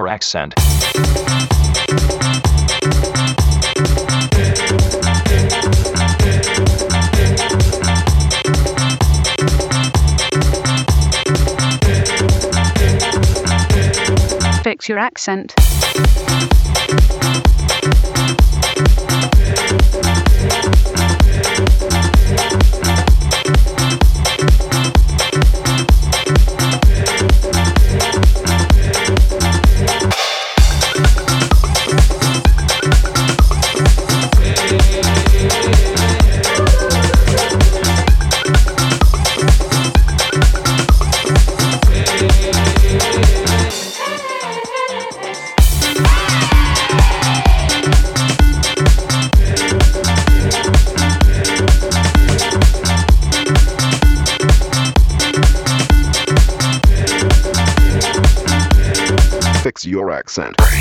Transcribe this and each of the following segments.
your accent. Fix your accent. Accent.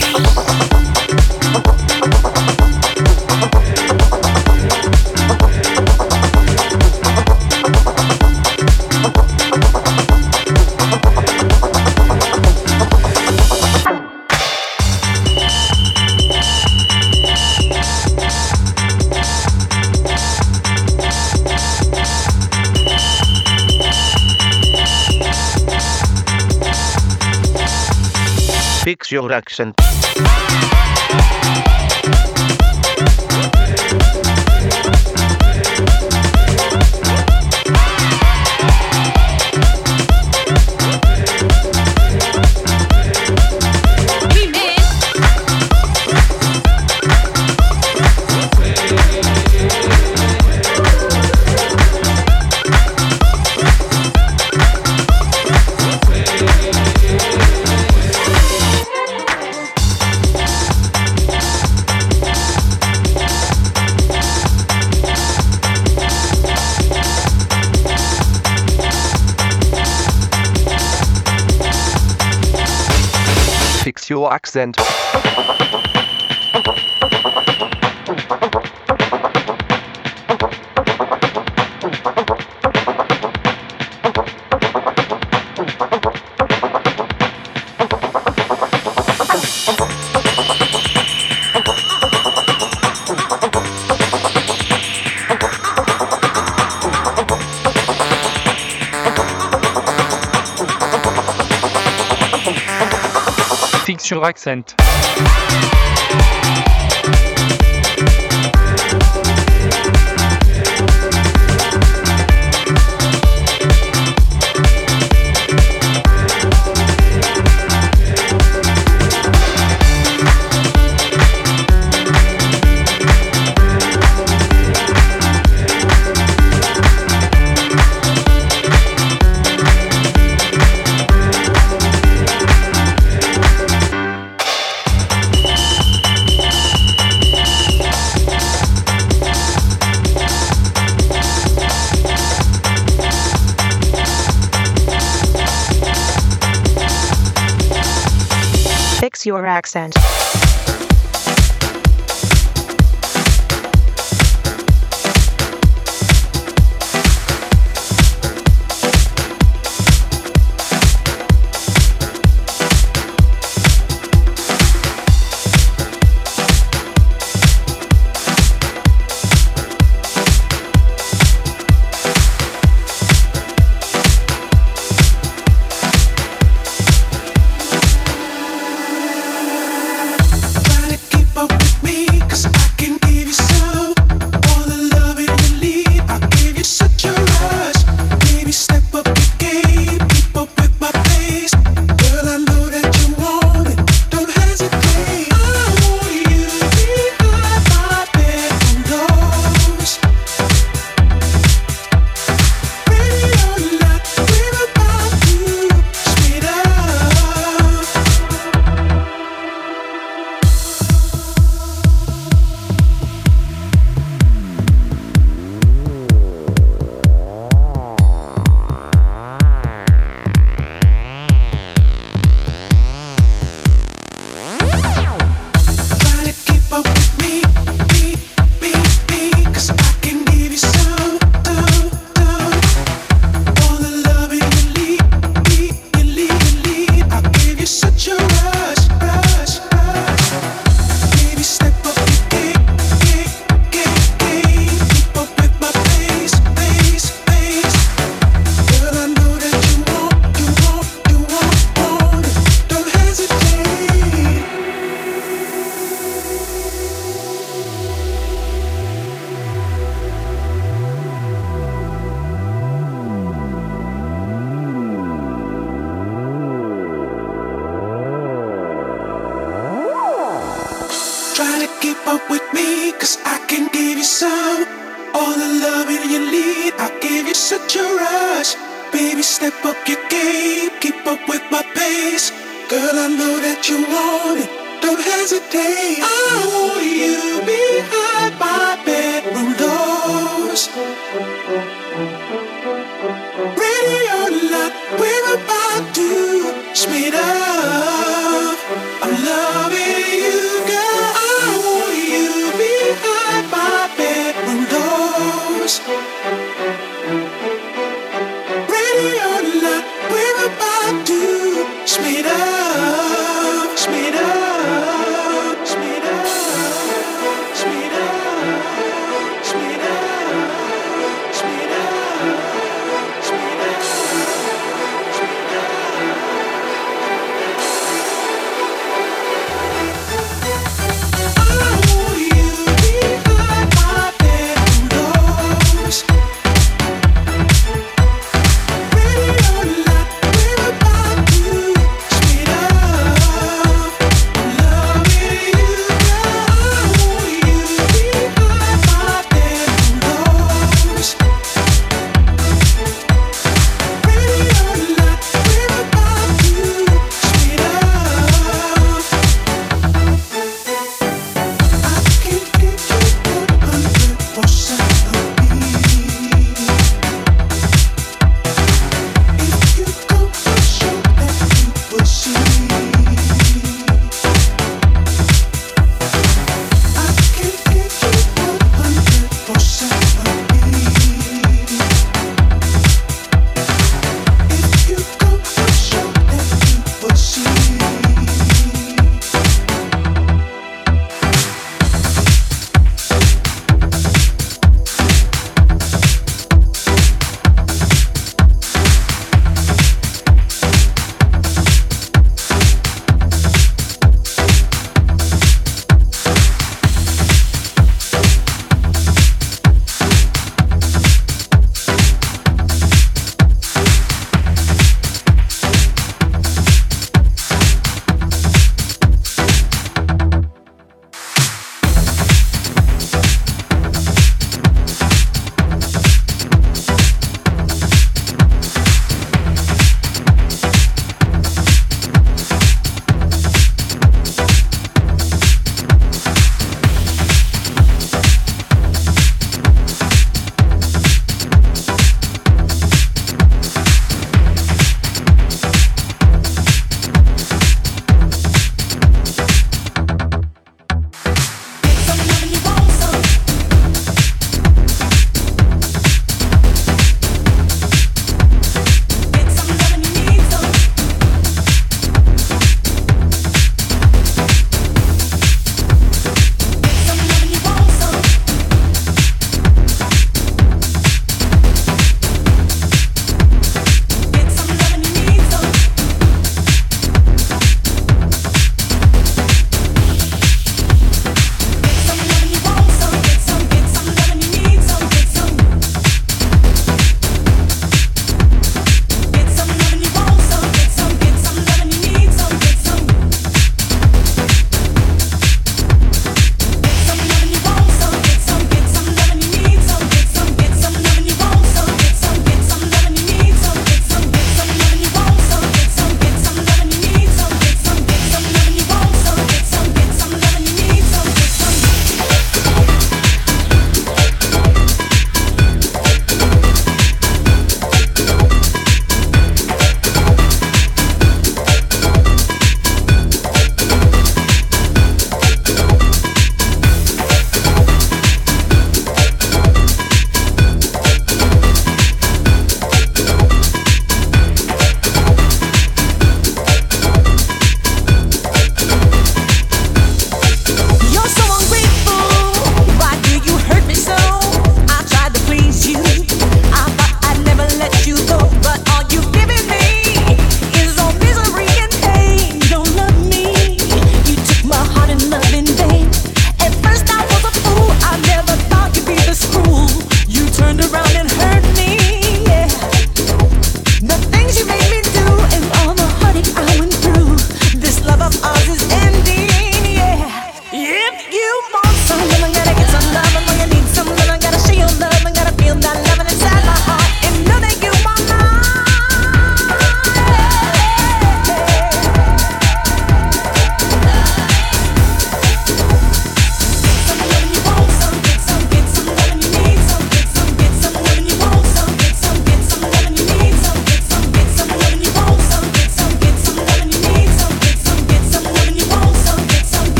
Fix your accent. Your accent. Accent.